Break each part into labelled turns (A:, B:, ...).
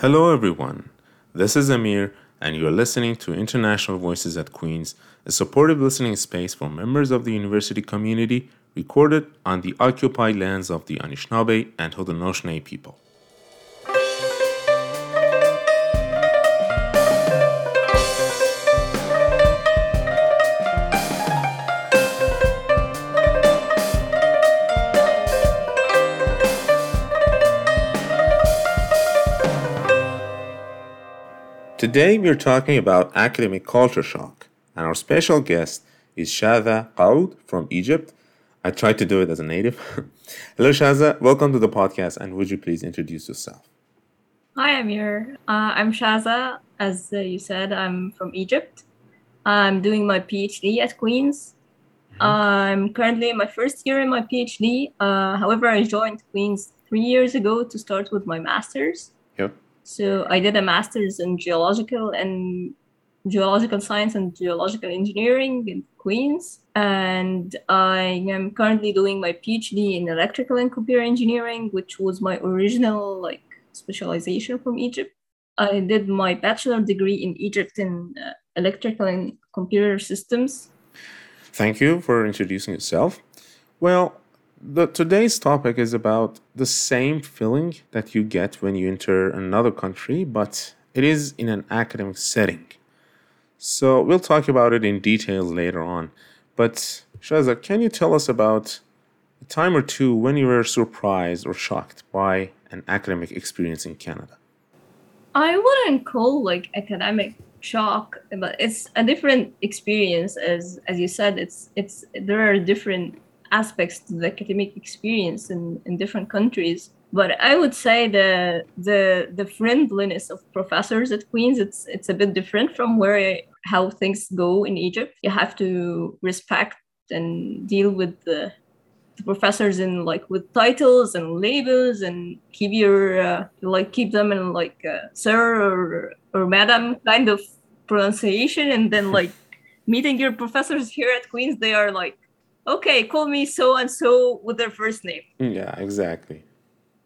A: Hello, everyone. This is Amir, and you're listening to International Voices at Queen's, a supportive listening space for members of the university community recorded on the occupied lands of the Anishinaabe and Haudenosaunee people. Today we're talking about academic culture shock, and our special guest is Shaza Qaoud from Egypt. I tried to do it as a native. Hello, Shaza. Welcome to the podcast, and would you please introduce yourself?
B: Hi, Amir. Uh, I'm Shaza. As uh, you said, I'm from Egypt. I'm doing my PhD at Queen's. Mm-hmm. I'm currently in my first year in my PhD. Uh, however, I joined Queen's three years ago to start with my master's. So I did a master's in geological and geological science and geological engineering in Queens. And I am currently doing my PhD in electrical and computer engineering, which was my original like specialization from Egypt. I did my bachelor degree in Egypt in uh, electrical and computer systems.
A: Thank you for introducing yourself. Well, the today's topic is about the same feeling that you get when you enter another country, but it is in an academic setting. So we'll talk about it in detail later on. But Shaza, can you tell us about a time or two when you were surprised or shocked by an academic experience in Canada?
B: I wouldn't call like academic shock, but it's a different experience as as you said, it's it's there are different aspects to the academic experience in, in different countries. But I would say the the the friendliness of professors at Queens it's it's a bit different from where how things go in Egypt. You have to respect and deal with the, the professors in like with titles and labels and keep your uh, like keep them in like uh, sir or or madam kind of pronunciation and then like meeting your professors here at Queens they are like okay, call me so and so with their first name.
A: Yeah, exactly.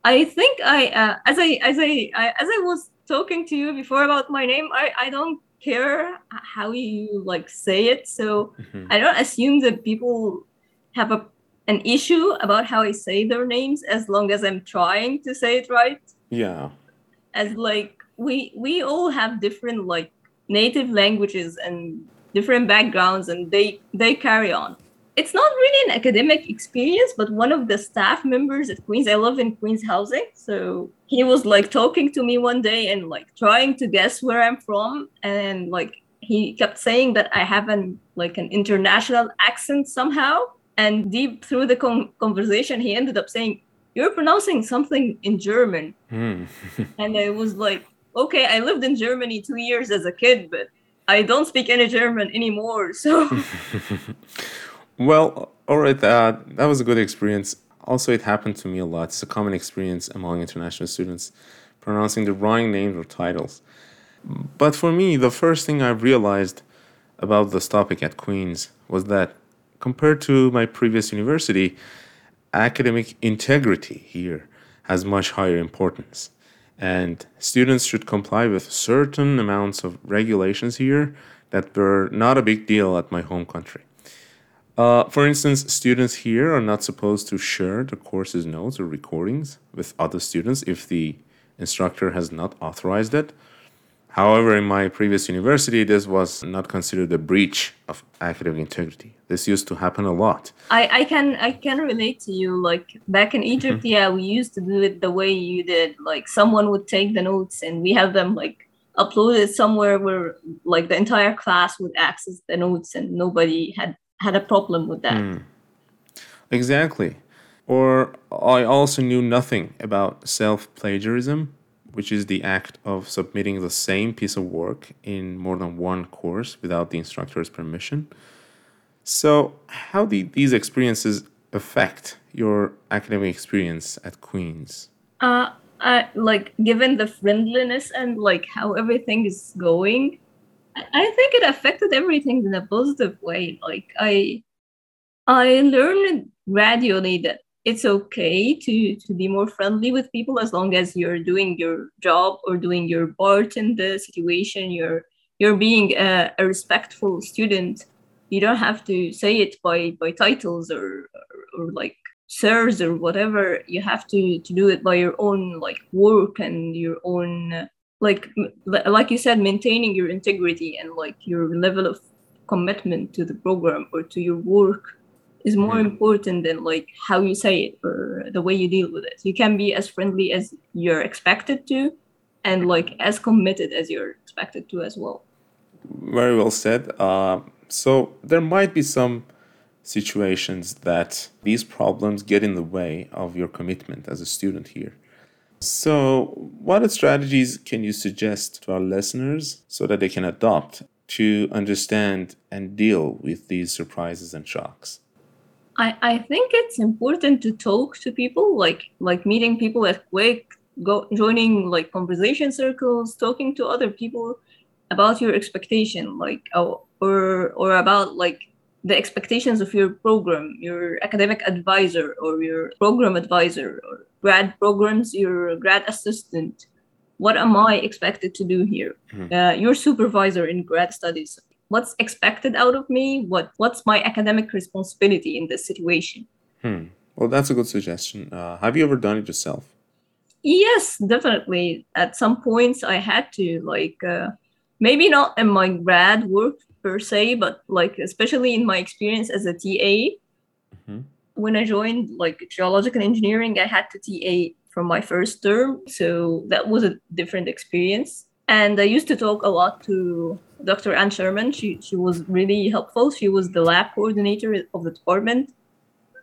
B: I think I, uh, as I as I, I as I was talking to you before about my name, I I don't care how you like say it, so mm-hmm. I don't assume that people have a an issue about how I say their names as long as I'm trying to say it right.
A: Yeah.
B: As like we we all have different like native languages and different backgrounds and they they carry on it's not really an academic experience, but one of the staff members at Queens, I live in Queens housing. So he was like talking to me one day and like trying to guess where I'm from. And like he kept saying that I have an like an international accent somehow. And deep through the con- conversation, he ended up saying, You're pronouncing something in German.
A: Mm.
B: and I was like, Okay, I lived in Germany two years as a kid, but I don't speak any German anymore. So
A: Well, all right, uh, that was a good experience. Also, it happened to me a lot. It's a common experience among international students pronouncing the wrong names or titles. But for me, the first thing I realized about this topic at Queen's was that compared to my previous university, academic integrity here has much higher importance. And students should comply with certain amounts of regulations here that were not a big deal at my home country. Uh, for instance, students here are not supposed to share the course's notes or recordings with other students if the instructor has not authorized it. However, in my previous university, this was not considered a breach of academic integrity. This used to happen a lot.
B: I, I can I can relate to you. Like back in Egypt, mm-hmm. yeah, we used to do it the way you did. Like someone would take the notes and we have them like uploaded somewhere where like the entire class would access the notes and nobody had had a problem with that. Mm.
A: Exactly. Or I also knew nothing about self plagiarism, which is the act of submitting the same piece of work in more than one course without the instructor's permission. So, how did these experiences affect your academic experience at Queen's?
B: Uh, I, like given the friendliness and like how everything is going, I think it affected everything in a positive way. Like I, I learned gradually that it's okay to to be more friendly with people as long as you're doing your job or doing your part in the situation. You're you're being a, a respectful student. You don't have to say it by by titles or, or, or like sirs or whatever. You have to to do it by your own like work and your own like like you said maintaining your integrity and like your level of commitment to the program or to your work is more mm. important than like how you say it or the way you deal with it you can be as friendly as you're expected to and like as committed as you're expected to as well
A: very well said uh, so there might be some situations that these problems get in the way of your commitment as a student here. So, what strategies can you suggest to our listeners so that they can adopt to understand and deal with these surprises and shocks?
B: I, I think it's important to talk to people, like like meeting people at QUIC, go joining like conversation circles, talking to other people about your expectation, like or or about like the expectations of your program, your academic advisor or your program advisor or grad programs, your grad assistant. What am I expected to do here? Mm-hmm. Uh, your supervisor in grad studies. What's expected out of me? What What's my academic responsibility in this situation?
A: Hmm. Well, that's a good suggestion. Uh, have you ever done it yourself?
B: Yes, definitely. At some points, I had to like uh, maybe not in my grad work per se, but like especially in my experience as a TA, mm-hmm. When I joined like geological engineering, I had to TA from my first term, so that was a different experience. And I used to talk a lot to Dr. Anne Sherman. She she was really helpful. She was the lab coordinator of the department,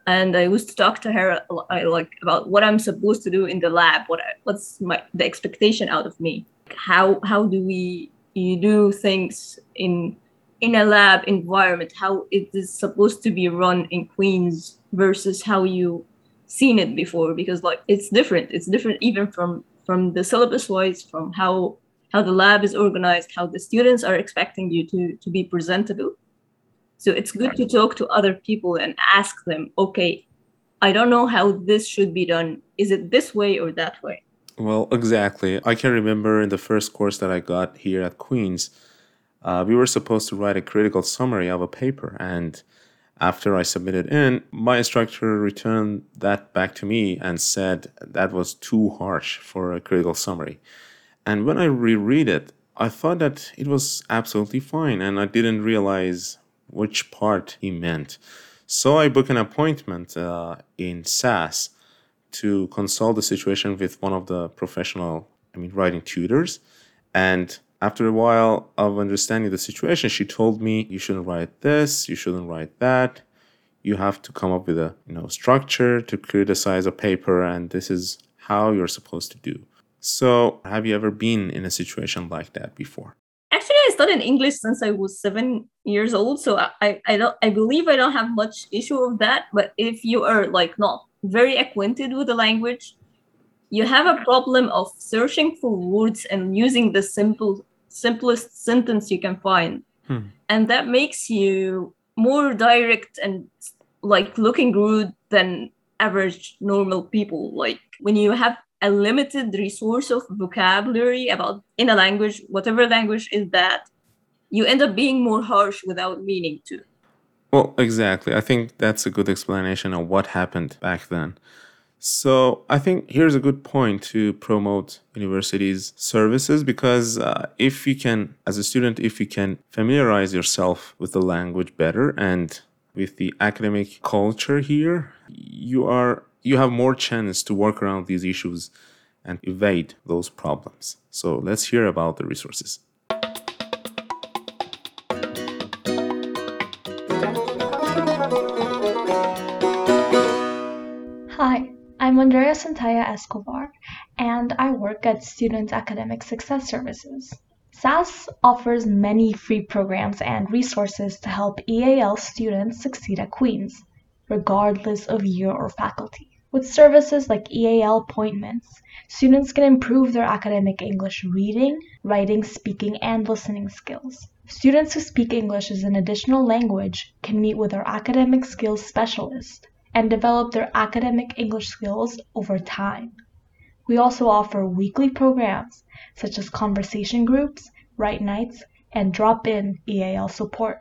B: and I used to talk to her I, like about what I'm supposed to do in the lab. What I, what's my the expectation out of me? How how do we you do things in in a lab environment how it is supposed to be run in queens versus how you seen it before because like it's different. It's different even from from the syllabus wise from how how the lab is organized how the students are expecting you to to be presentable. So it's good to talk to other people and ask them okay i don't know how this should be done. Is it this way or that way?
A: Well exactly. I can remember in the first course that i got here at queens uh, we were supposed to write a critical summary of a paper and after i submitted in my instructor returned that back to me and said that was too harsh for a critical summary. And when i reread it i thought that it was absolutely fine and i didn't realize which part he meant. So i booked an appointment uh, in SAS to consult the situation with one of the professional i mean writing tutors and after a while of understanding the situation, she told me, you shouldn't write this, you shouldn't write that. You have to come up with a you know structure to criticize a paper, and this is how you're supposed to do. So, have you ever been in a situation like that before?
B: Actually, I studied English since I was seven years old, so I, I don't I believe I don't have much issue of that. But if you are like not very acquainted with the language, you have a problem of searching for words and using the simple simplest sentence you can find. Hmm. And that makes you more direct and like looking rude than average normal people. Like when you have a limited resource of vocabulary about in a language, whatever language is that, you end up being more harsh without meaning to.
A: Well, exactly. I think that's a good explanation of what happened back then. So I think here's a good point to promote universities' services because uh, if you can, as a student, if you can familiarize yourself with the language better and with the academic culture here, you are you have more chance to work around these issues and evade those problems. So let's hear about the resources.
C: I'm Andrea Santaya Escobar, and I work at Student Academic Success Services. SAS offers many free programs and resources to help EAL students succeed at Queens, regardless of year or faculty. With services like EAL appointments, students can improve their academic English reading, writing, speaking, and listening skills. Students who speak English as an additional language can meet with our academic skills specialist and develop their academic English skills over time. We also offer weekly programs such as conversation groups, write nights, and drop in EAL support.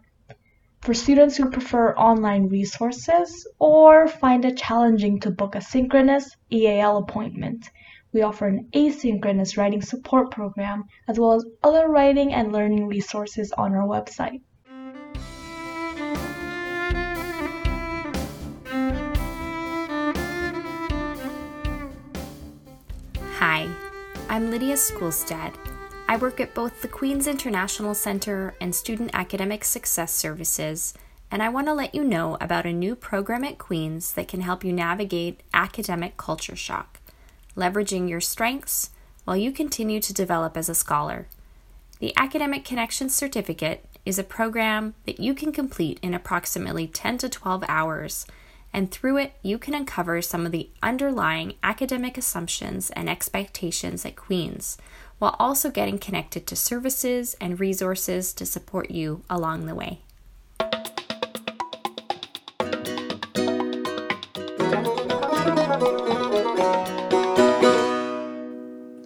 C: For students who prefer online resources or find it challenging to book a synchronous EAL appointment, we offer an asynchronous writing support program as well as other writing and learning resources on our website.
D: I'm Lydia Schoolstad. I work at both the Queen's International Center and Student Academic Success Services, and I want to let you know about a new program at Queen's that can help you navigate academic culture shock, leveraging your strengths while you continue to develop as a scholar. The Academic Connections Certificate is a program that you can complete in approximately 10 to 12 hours and through it, you can uncover some of the underlying academic assumptions and expectations at Queen's, while also getting connected to services and resources to support you along the way.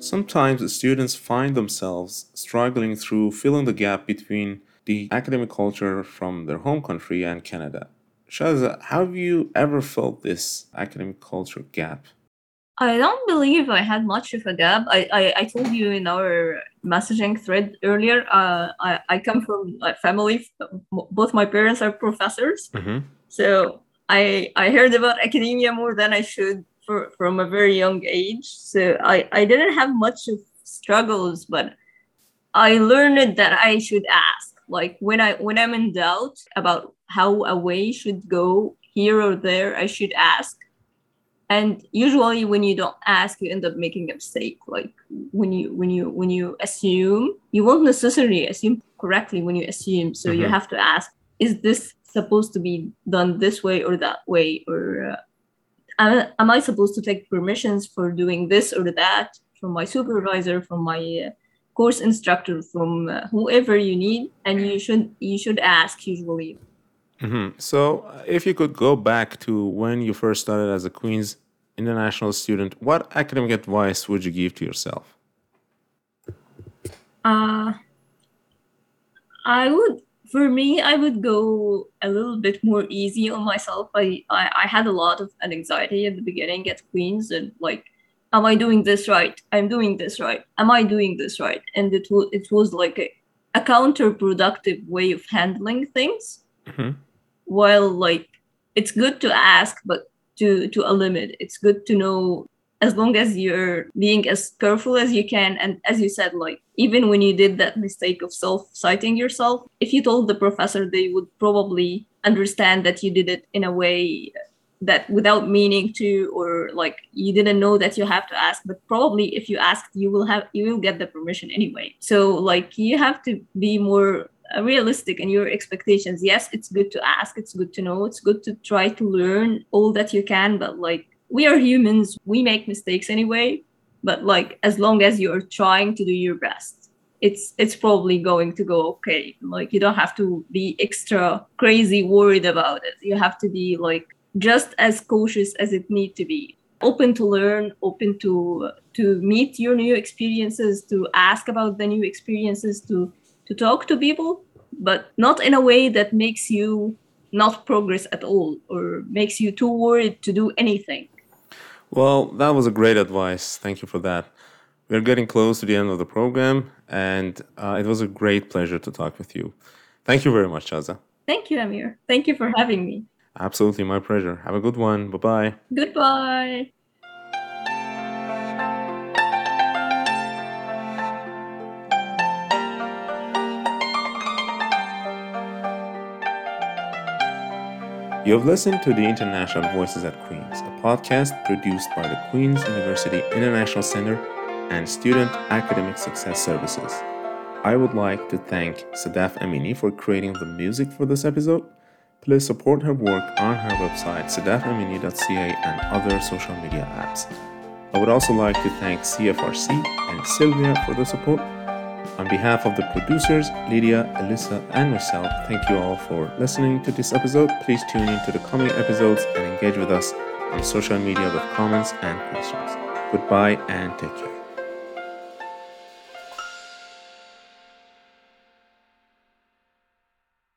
A: Sometimes students find themselves struggling through filling the gap between the academic culture from their home country and Canada. Shaza, have you ever felt this academic culture gap?
B: I don't believe I had much of a gap. I, I, I told you in our messaging thread earlier, uh, I, I come from a family, both my parents are professors. Mm-hmm. So I, I heard about academia more than I should for, from a very young age. So I, I didn't have much of struggles, but I learned that I should ask like when i when i'm in doubt about how a way should go here or there i should ask. And usually when you don't ask you end up making a mistake like when you when you when you assume you won't necessarily assume correctly when you assume so mm-hmm. you have to ask is this supposed to be done this way or that way? Or uh, am, am i supposed to take permissions for doing this or that from my supervisor from my uh, course instructor from uh, whoever you need? And you should you should ask usually
A: mm-hmm. so uh, if you could go back to when you first started as a queen's international student what academic advice would you give to yourself
B: uh i would for me i would go a little bit more easy on myself i i, I had a lot of anxiety at the beginning at queens and like am I doing this right? I'm doing this right. Am I doing this right? And it was it was like a, a counterproductive way of handling things. Mm-hmm. While like it's good to ask, but to to a limit. It's good to know as long as you're being as careful as you can. And as you said, like even when you did that mistake of self-citing yourself, if you told the professor, they would probably understand that you did it in a way that without meaning to or like you didn't know that you have to ask but probably if you ask you will have you will get the permission anyway so like you have to be more Uh, realistic in your expectations. Yes it's good to ask it's good to know it's good to try to learn all that you can but like we are humans we make mistakes anyway but like as long as you're trying to do your best it's it's probably going to go okay. Like you don't have to be extra crazy worried about it. You have to be like just as cautious as it need to be. Open to learn open to to meet your new experiences to ask about the new experiences to to talk to people but not in a way that makes you not progress at all or makes you too worried to do anything
A: well that was a great advice thank you for that we're getting close to the end of the program and uh, it was a great pleasure to talk with you thank you very much Shaza
B: thank you amir thank you for having me
A: Absolutely, my pleasure. Have a good one. Bye bye.
B: Goodbye.
A: You have listened to the International Voices at Queen's, a podcast produced by the Queen's University International Center and Student Academic Success Services. I would like to thank Sadaf Amini for creating the music for this episode Please support her work on her website, sadafamini.ca, and other social media apps. I would also like to thank CFRC and Sylvia for the support. On behalf of the producers, Lydia, Alyssa, and myself, thank you all for listening to this episode. Please tune in to the coming episodes and engage with us on social media with comments and questions. Goodbye and take care.